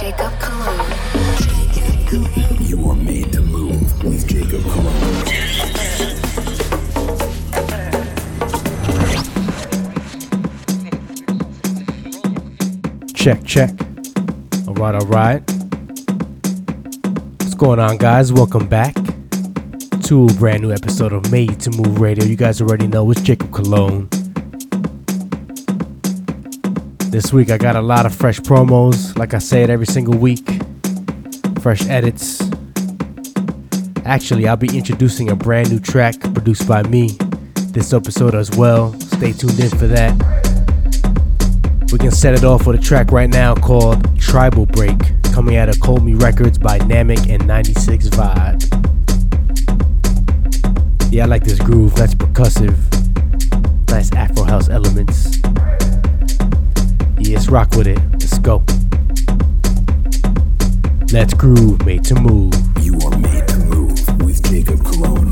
Jacob Cologne. You are made to move with Jacob Cologne. Check, check. All right, all right. What's going on, guys? Welcome back to a brand new episode of Made to Move Radio. You guys already know it's Jacob Cologne. This week I got a lot of fresh promos, like I say it every single week. Fresh edits. Actually, I'll be introducing a brand new track produced by me this episode as well. Stay tuned in for that. We can set it off with a track right now called Tribal Break, coming out of Cold Me Records by Namek and 96 Vibe. Yeah, I like this groove, that's percussive. Nice Afro house elements. Yes, rock with it. Let's go. Let's groove, made to move. You are made to move with Jacob Cologne.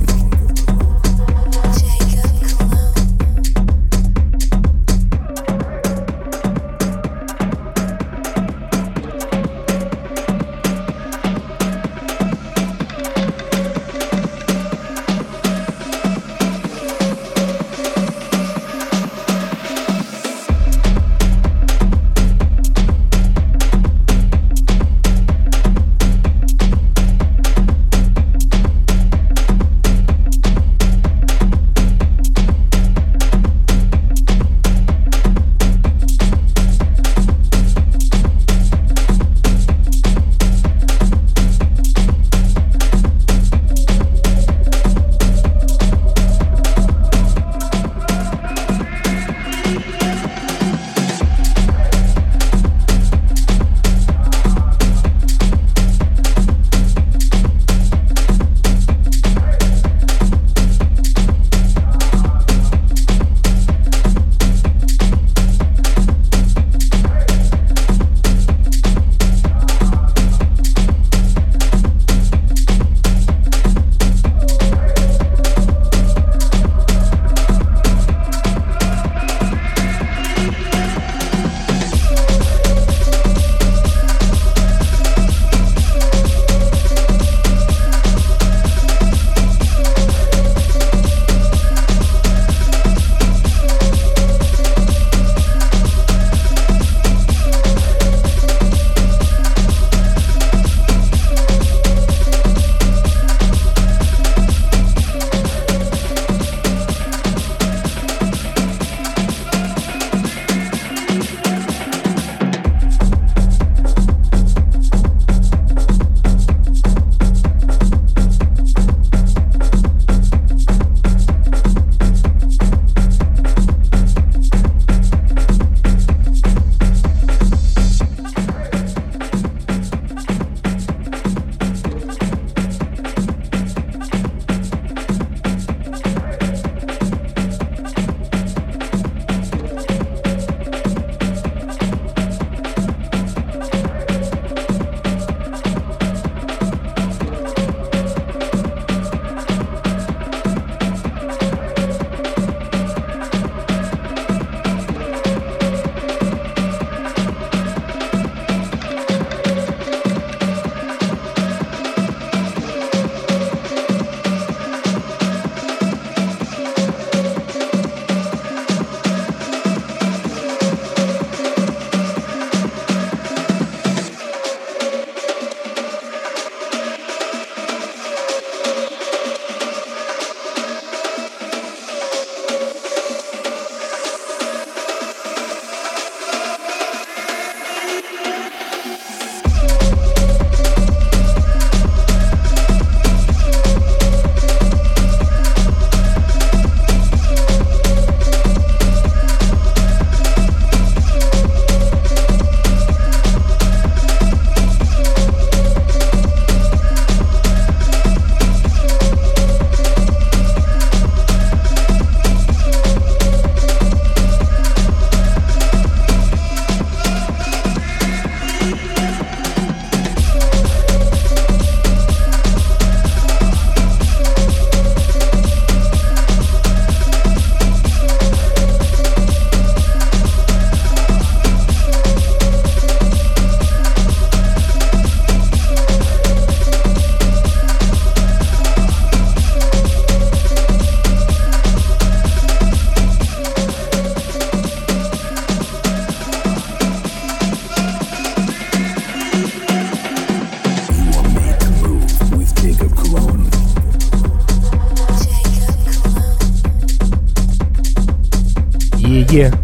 Yeah.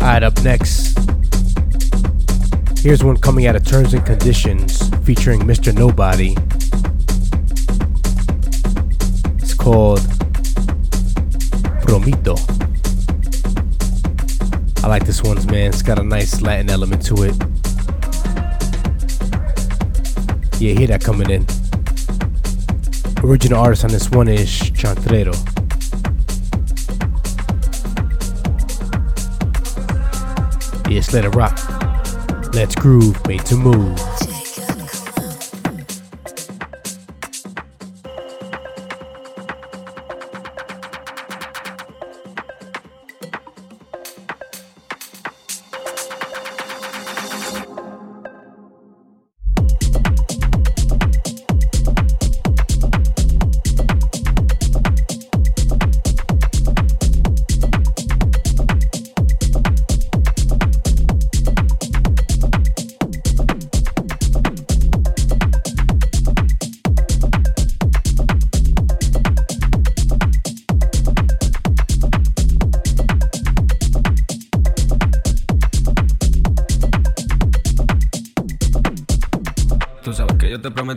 Alright, up next. Here's one coming out of Terms and Conditions featuring Mr. Nobody. It's called Promito. I like this one, man. It's got a nice Latin element to it. Yeah, hear that coming in. Original artist on this one is Chantrero. Yes, let it rock. Let's groove, made to move.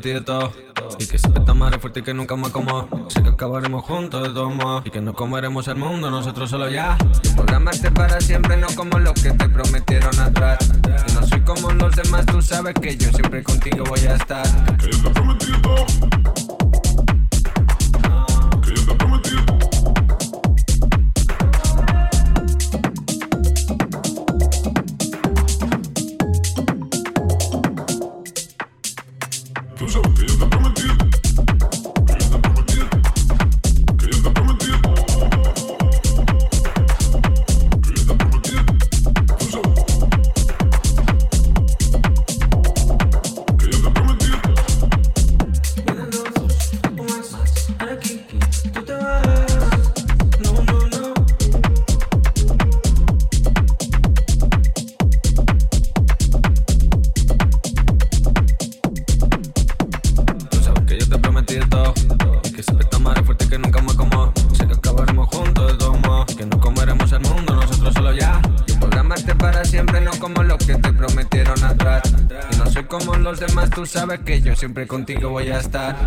Y que siempre está más fuerte y que nunca más como. Sé que acabaremos juntos de todos modos. Y que no comeremos el mundo, nosotros solo ya. Puedo amarte para siempre, no como lo que te prometieron atrás. Y no soy como los demás, tú sabes que yo siempre contigo voy a estar. Que siempre contigo voy a estar.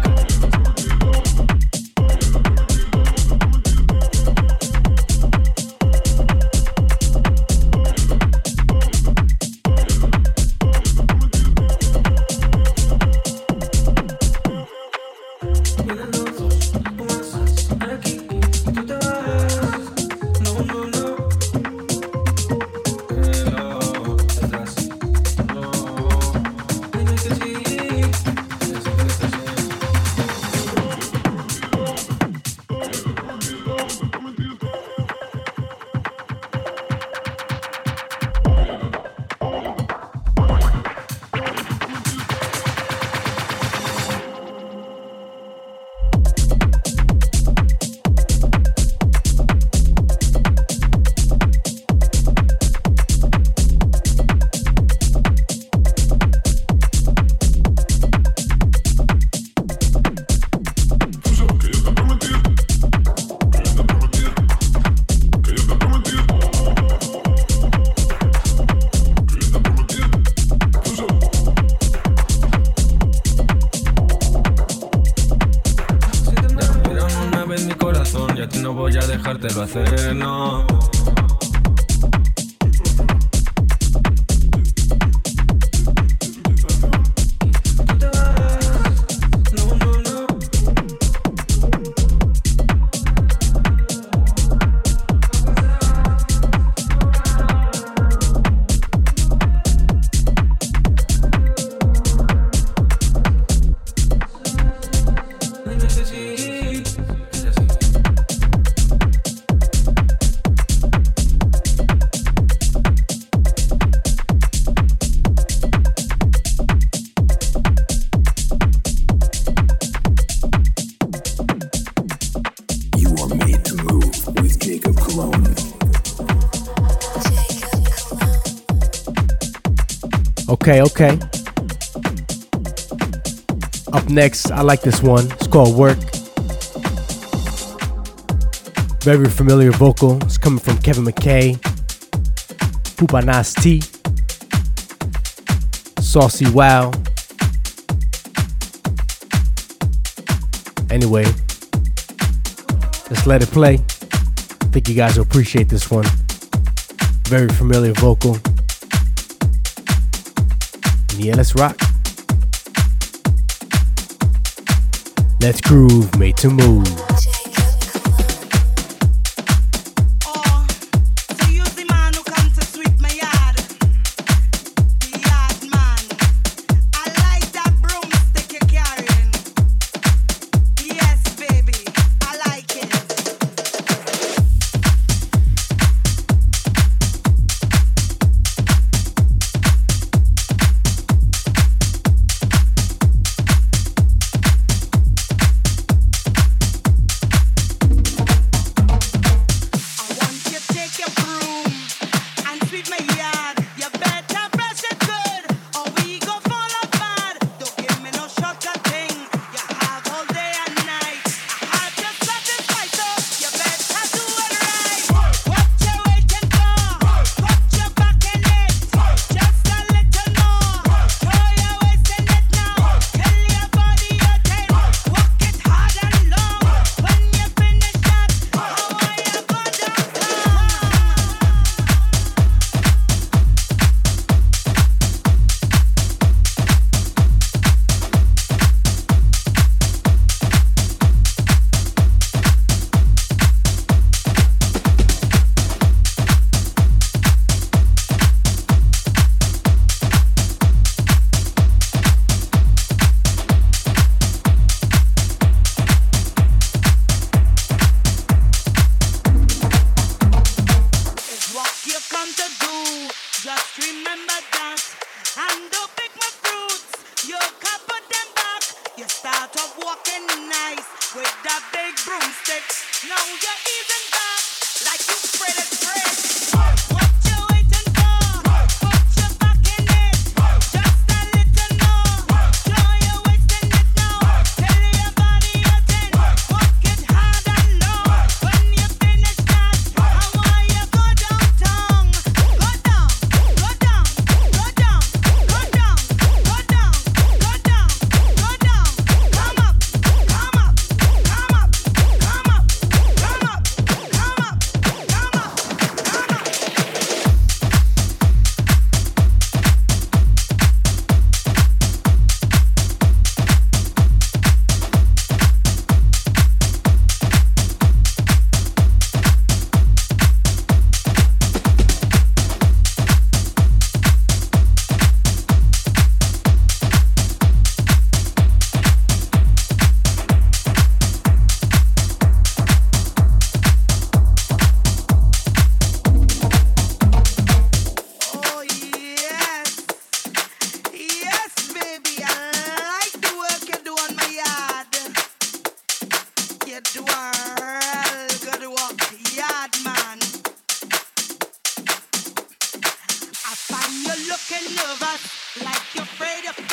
Okay, okay. Up next, I like this one. It's called Work. Very familiar vocal. It's coming from Kevin McKay. Pupa Nas T. Saucy Wow. Anyway, let's let it play. I think you guys will appreciate this one. Very familiar vocal. Yeah, let's rock. Let's groove, made to move. can love us like you're afraid of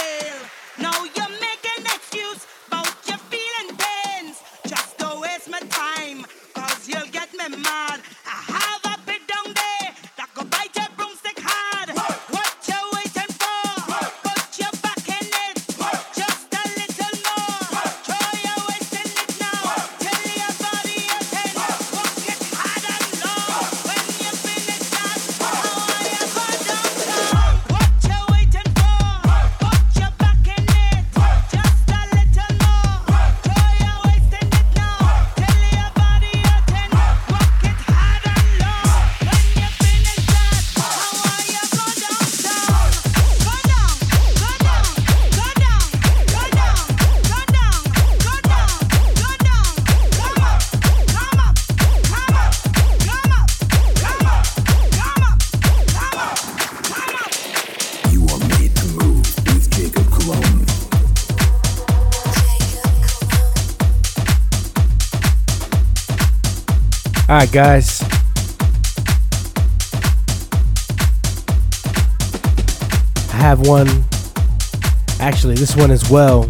Alright, guys. I have one. Actually, this one as well.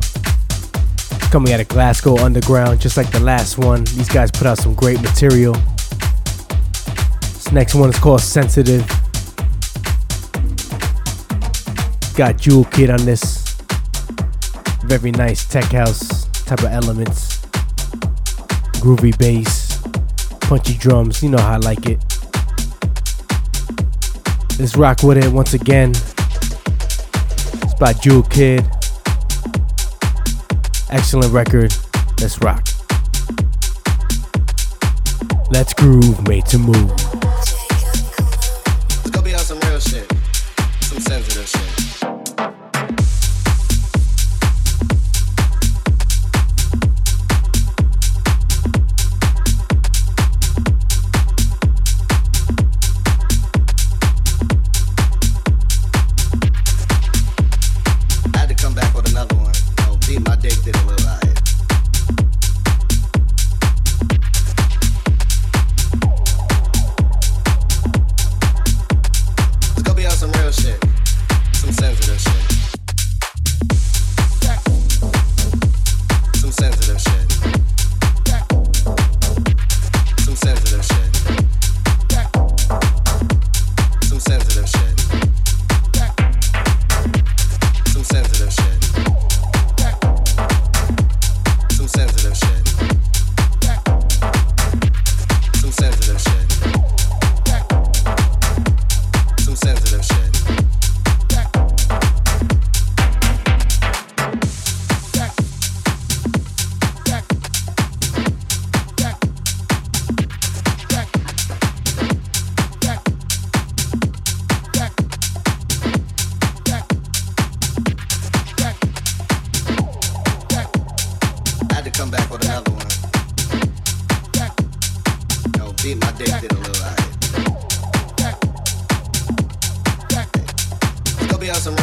Coming out of Glasgow Underground, just like the last one. These guys put out some great material. This next one is called Sensitive. Got Jewel Kid on this. Very nice tech house type of elements. Groovy bass punchy drums. You know how I like it. Let's rock with it once again. It's by Jewel Kid. Excellent record. Let's rock. Let's groove, made to move.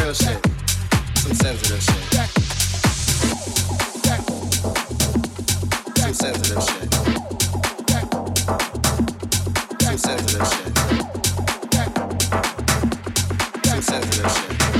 real shit. Some sensitive shit. Some sensitive shit. Some sensitive shit. Some sensitive shit.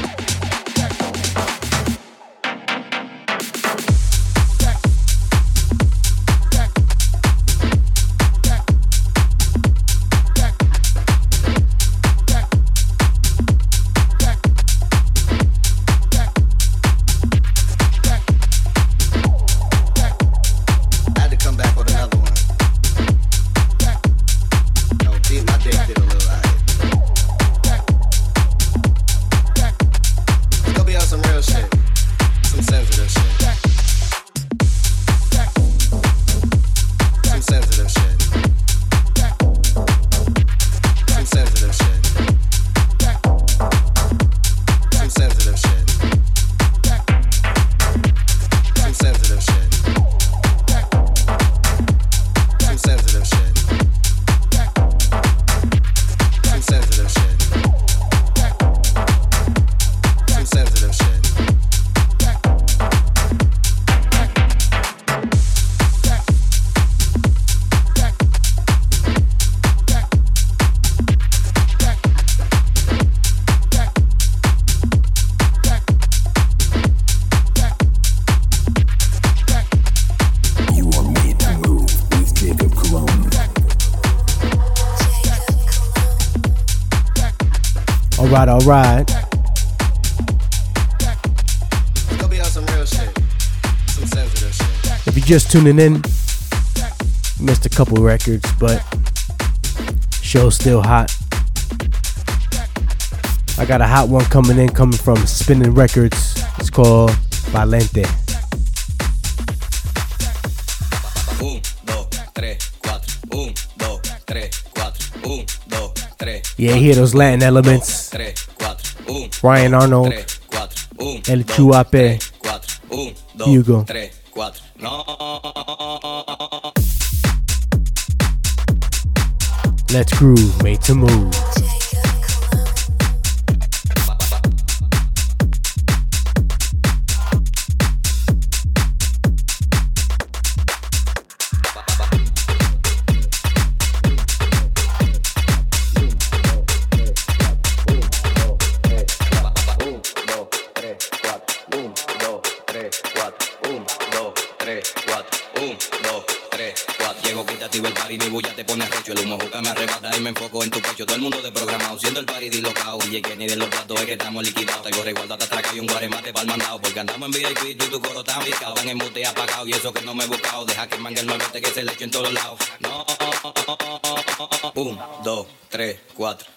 all right. If you're just tuning in, missed a couple records, but show's still hot. I got a hot one coming in, coming from Spinnin' Records. It's called Valente. Yeah, hear those Latin elements. Ryan Arnold, El Chuape, Hugo. Let's groove, made to move.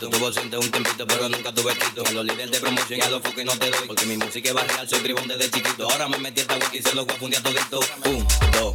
Tuvo siente un tempito, pero nunca tuve quito. A los líderes de promoción y a los focos no te doy. Porque mi música es barrial, soy tribón desde chiquito. Ahora me metí esta wiki y se lo voy a fundir a todito. Un, dos,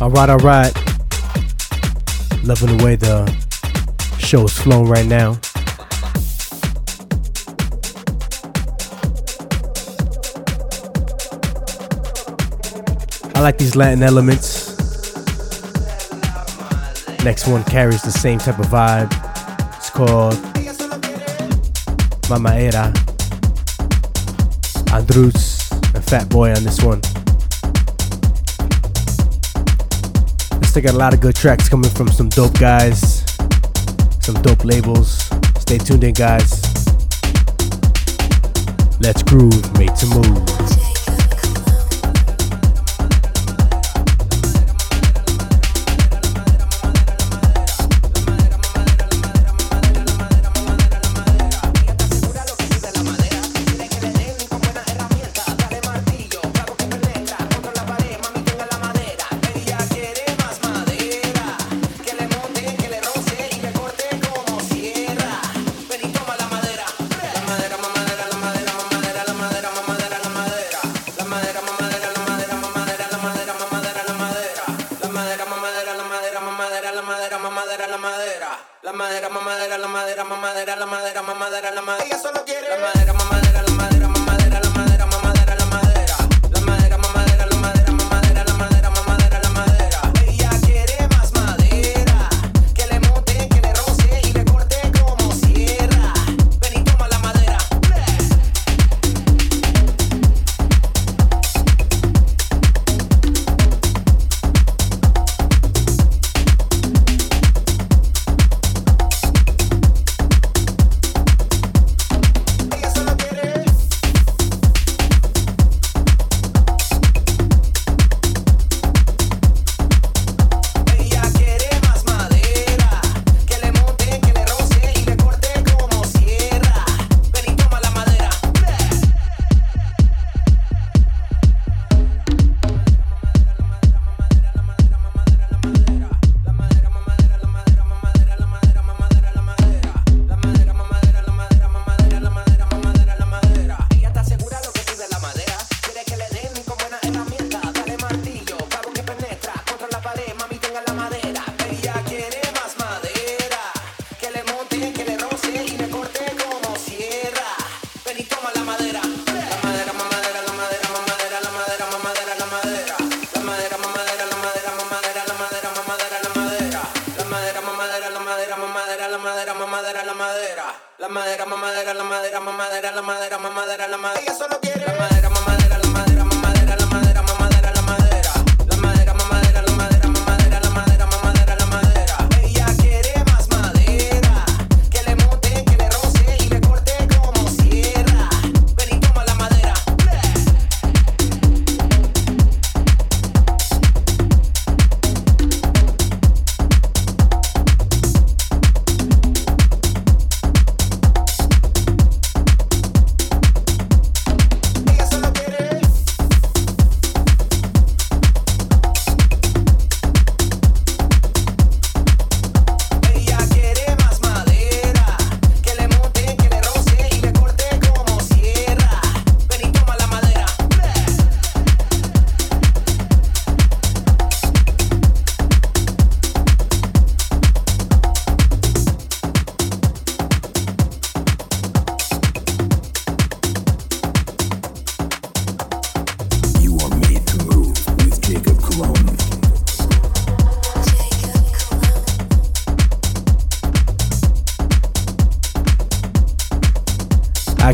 All right, all right. Loving the way the show is flowing right now. I like these Latin elements. Next one carries the same type of vibe. It's called Mama Era. Andrus and Fat Boy on this one. Still got a lot of good tracks coming from some dope guys, some dope labels. Stay tuned in, guys. Let's groove, made to move.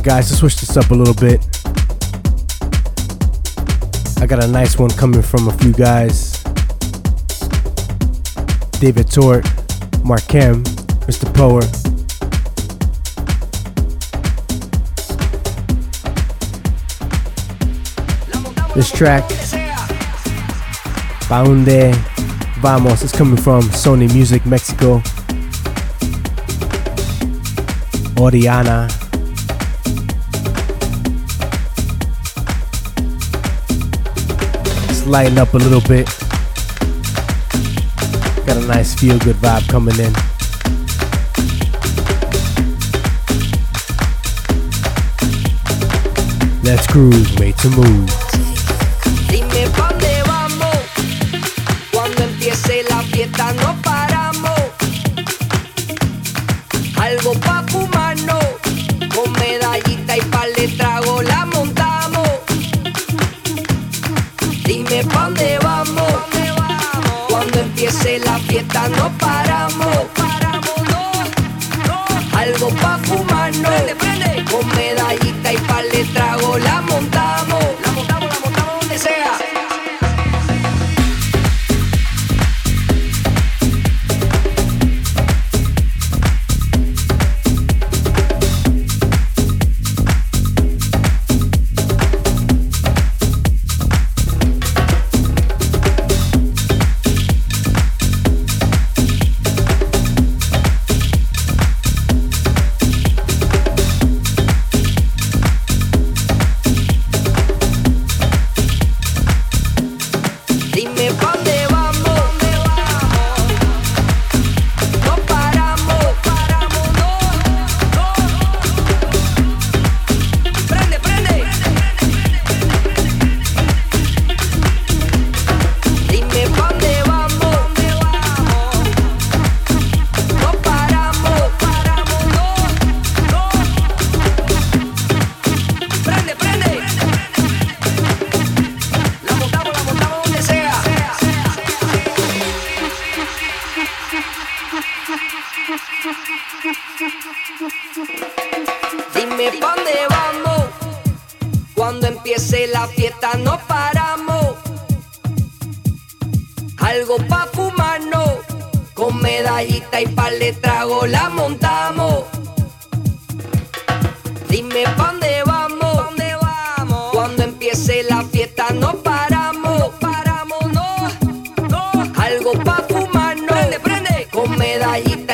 guys, to switch this up a little bit. I got a nice one coming from a few guys David Tort, Markem, Mr. Power. This track, Baunde Vamos, is coming from Sony Music Mexico. Oriana. lighten up a little bit. Got a nice feel good vibe coming in. Let's cruise, make to move. empiece la fiesta no paramos.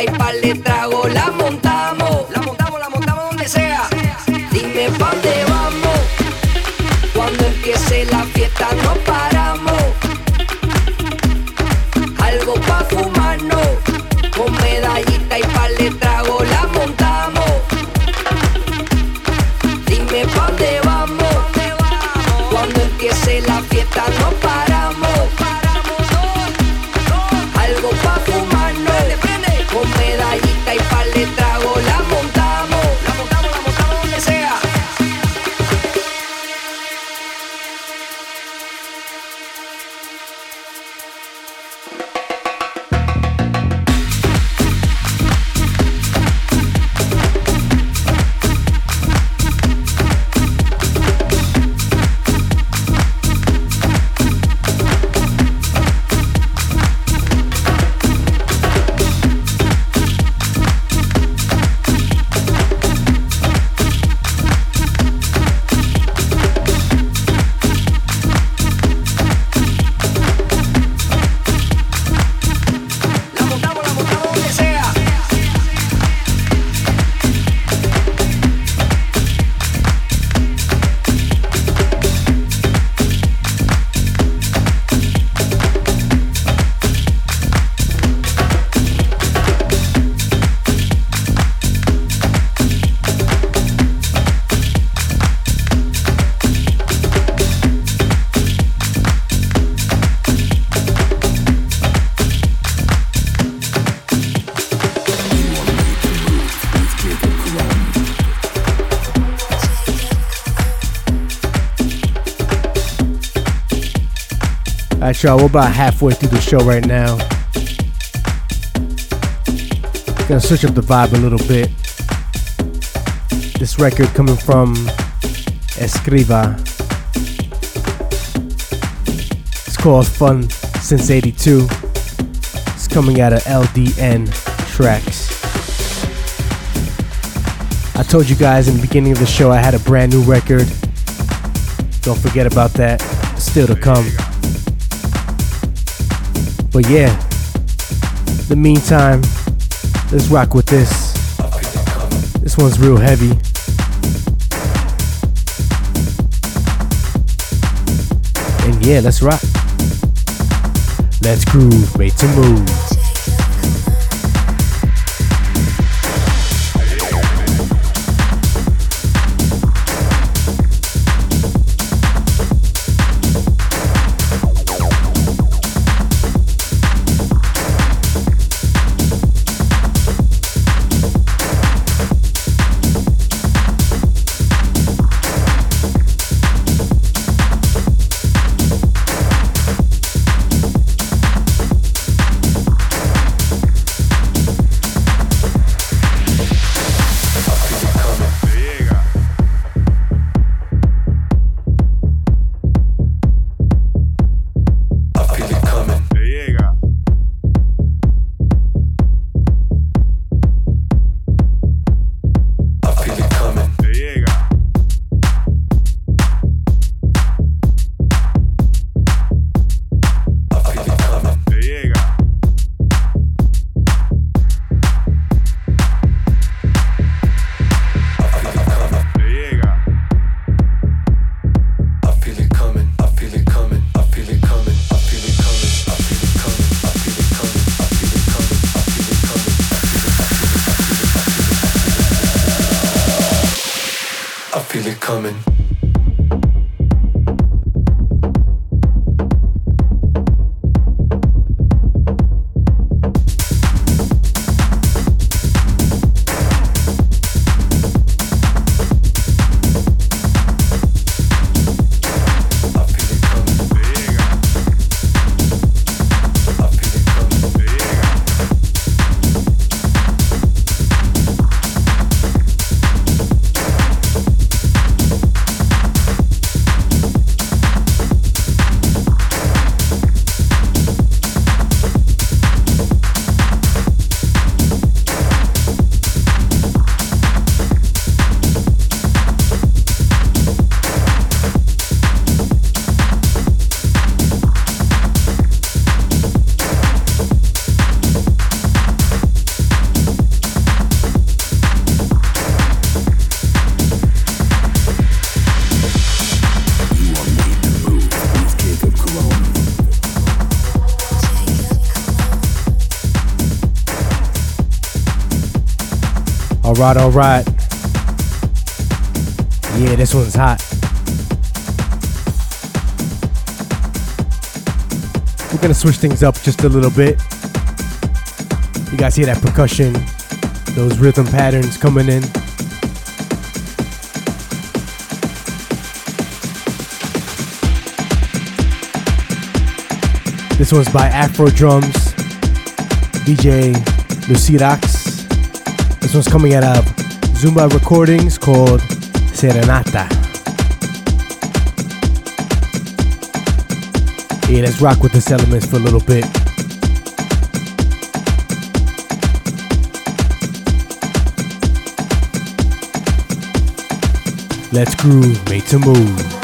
y pa'l trago la montaña. Alright, y'all, we're about halfway through the show right now. Gonna switch up the vibe a little bit. This record coming from Escriva. It's called Fun Since 82. It's coming out of LDN Tracks. I told you guys in the beginning of the show I had a brand new record. Don't forget about that. Still to come. But yeah, the meantime, let's rock with this. This one's real heavy. And yeah, let's rock. Let's groove, made to move. Alright, alright. Yeah, this one's hot. We're gonna switch things up just a little bit. You guys hear that percussion, those rhythm patterns coming in. This one's by Afro Drums, DJ Lucirax. This one's coming out of Zumba Recordings called Serenata. Yeah, let's rock with this elements for a little bit. Let's groove, make to move.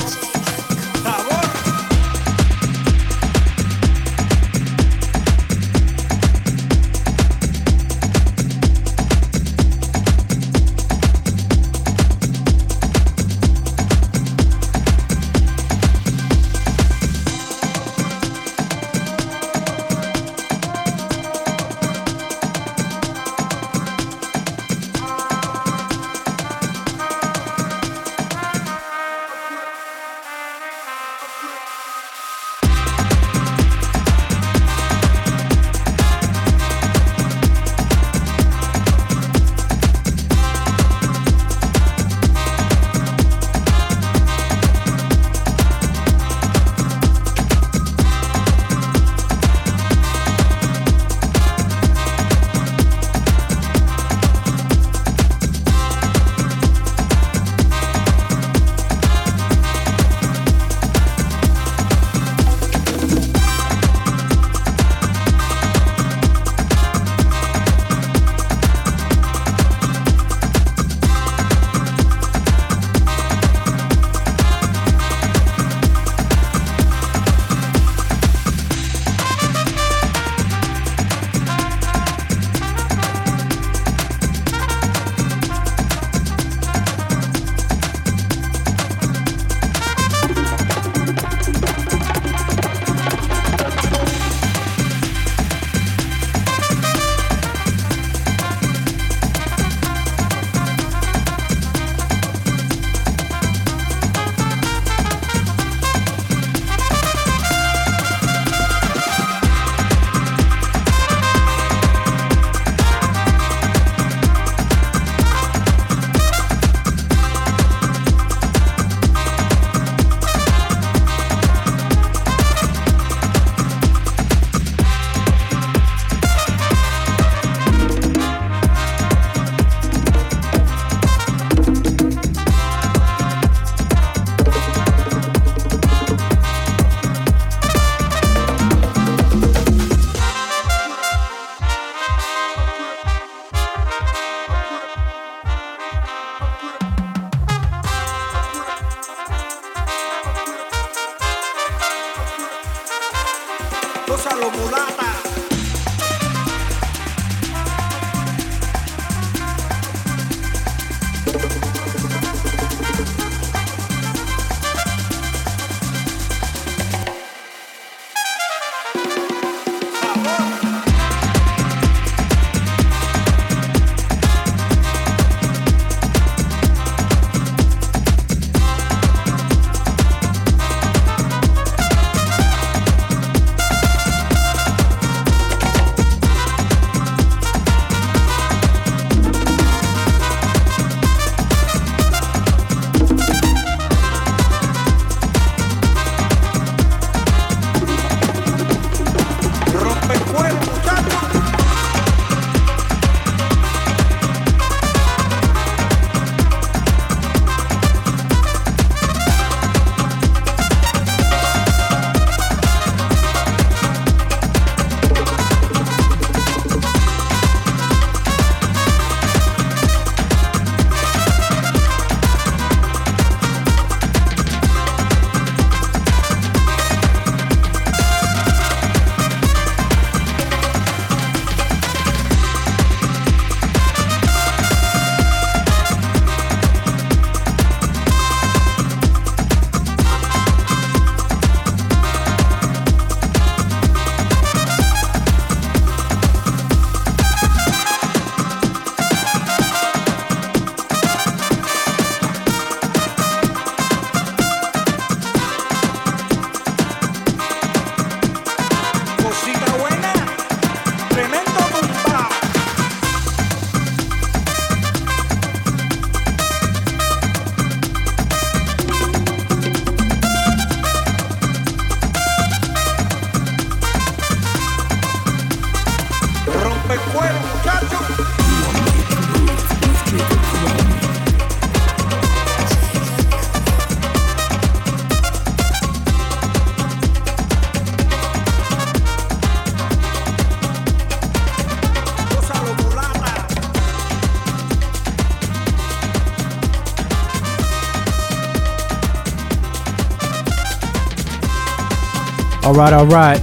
Right, all right.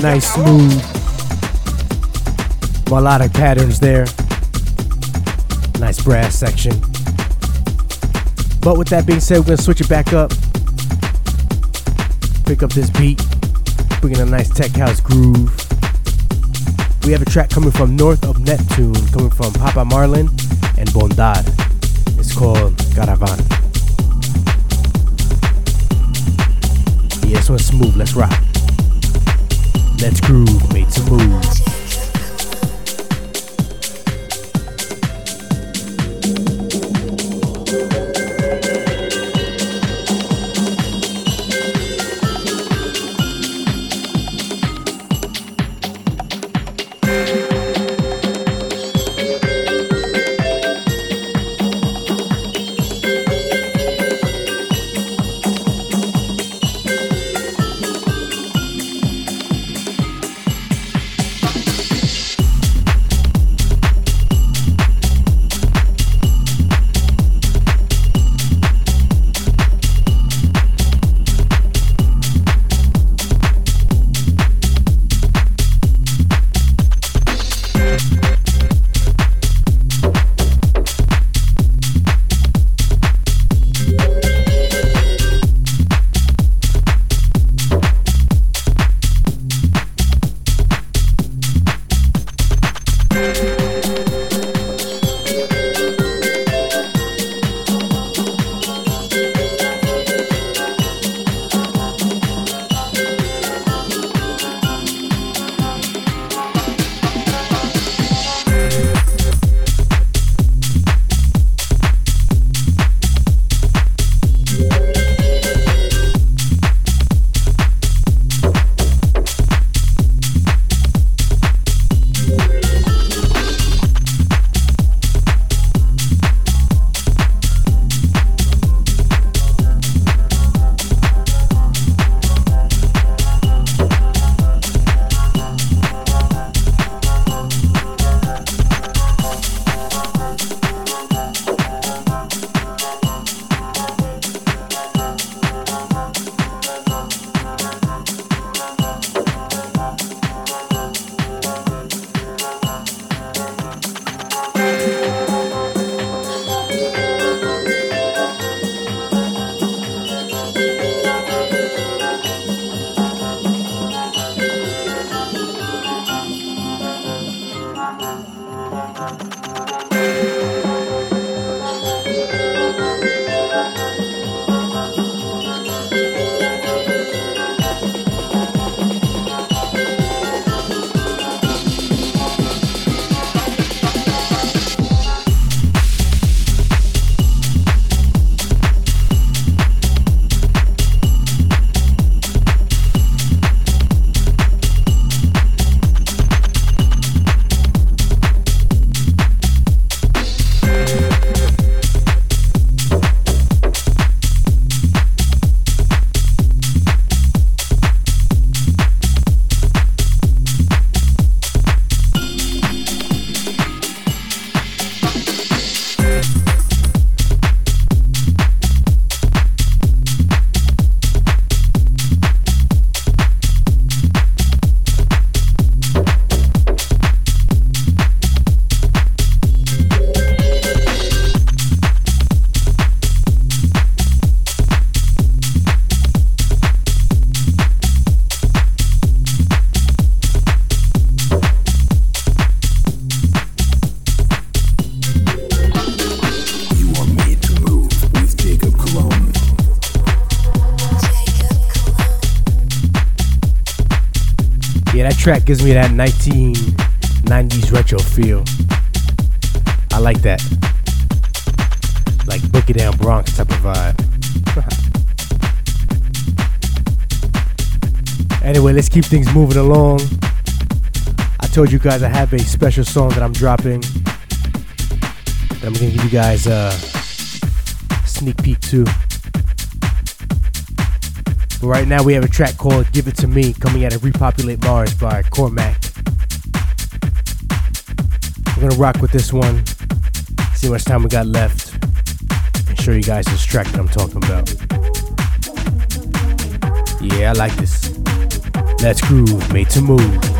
Nice, smooth, melodic patterns there. Nice brass section. But with that being said, we're gonna switch it back up. Pick up this beat, bring in a nice tech house groove. We have a track coming from North of Neptune, coming from Papa Marlin and Bondad. It's called Caravan. This one's smooth. Let's rock. Let's groove, made some moves. You track gives me that 1990s retro feel. I like that. Like Boogie Down Bronx type of vibe. anyway, let's keep things moving along. I told you guys I have a special song that I'm dropping. That I'm gonna give you guys a sneak peek to. But right now we have a track called Give It To Me coming out of Repopulate Mars by Cormac. We're gonna rock with this one, see how much time we got left, and show you guys this track that I'm talking about. Yeah, I like this. Let's groove, made to move.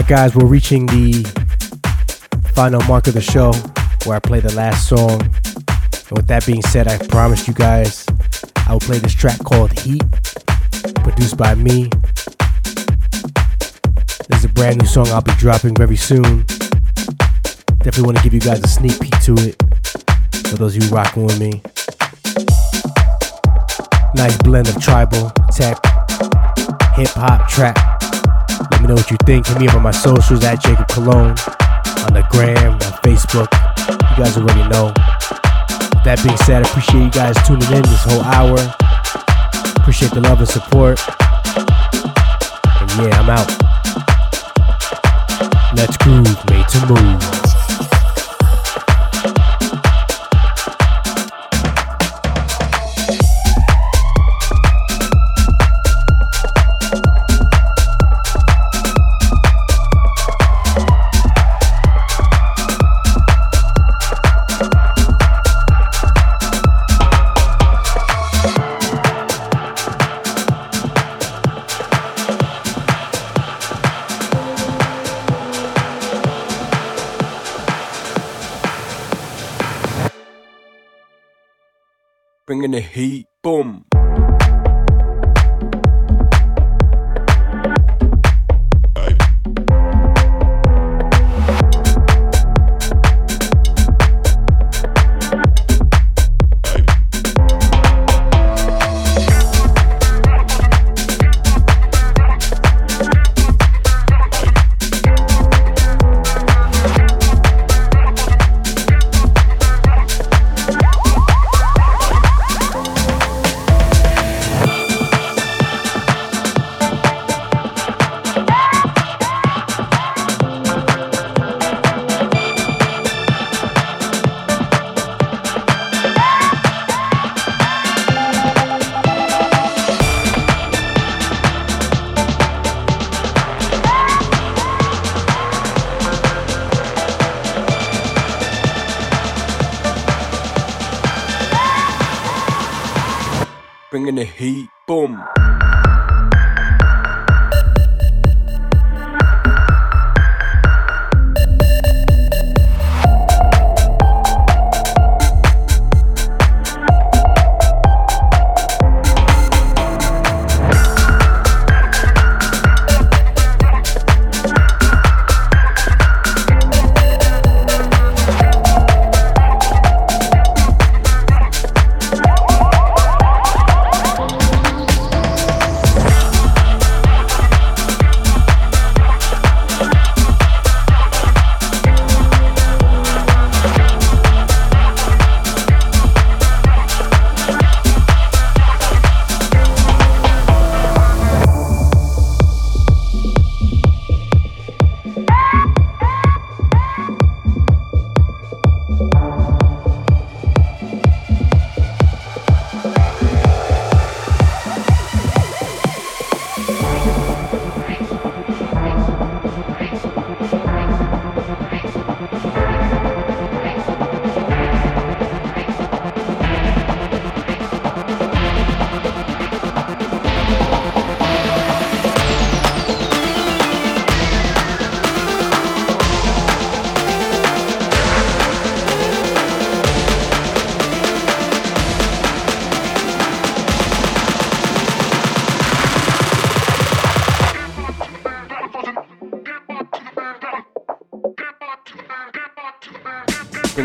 Right, guys, we're reaching the final mark of the show where I play the last song. And with that being said, I promised you guys I will play this track called Heat, produced by me. This is a brand new song I'll be dropping very soon. Definitely want to give you guys a sneak peek to it for those of you rocking with me. Nice blend of tribal, tech, hip hop, trap me know what you think. Hit me up on my socials at Jacob Cologne on the gram, on Facebook. You guys already know. that being said, I appreciate you guys tuning in this whole hour. Appreciate the love and support. And yeah, I'm out. Let's groove, made to move.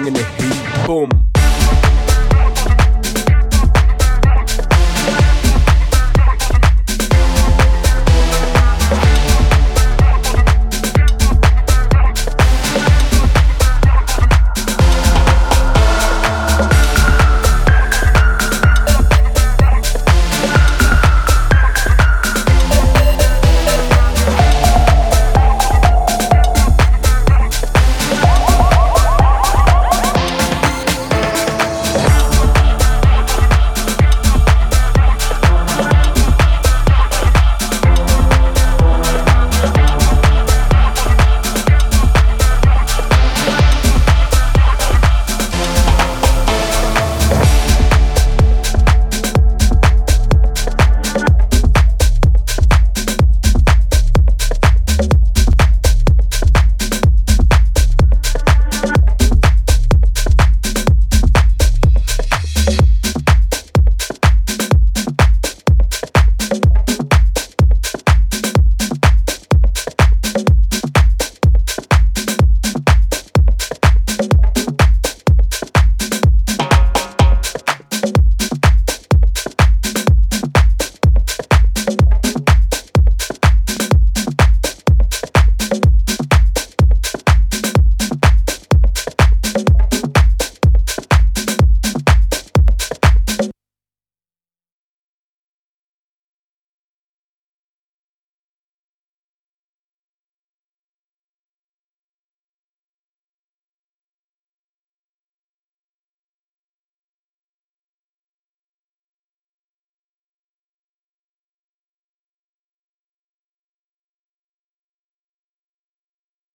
Bringing the.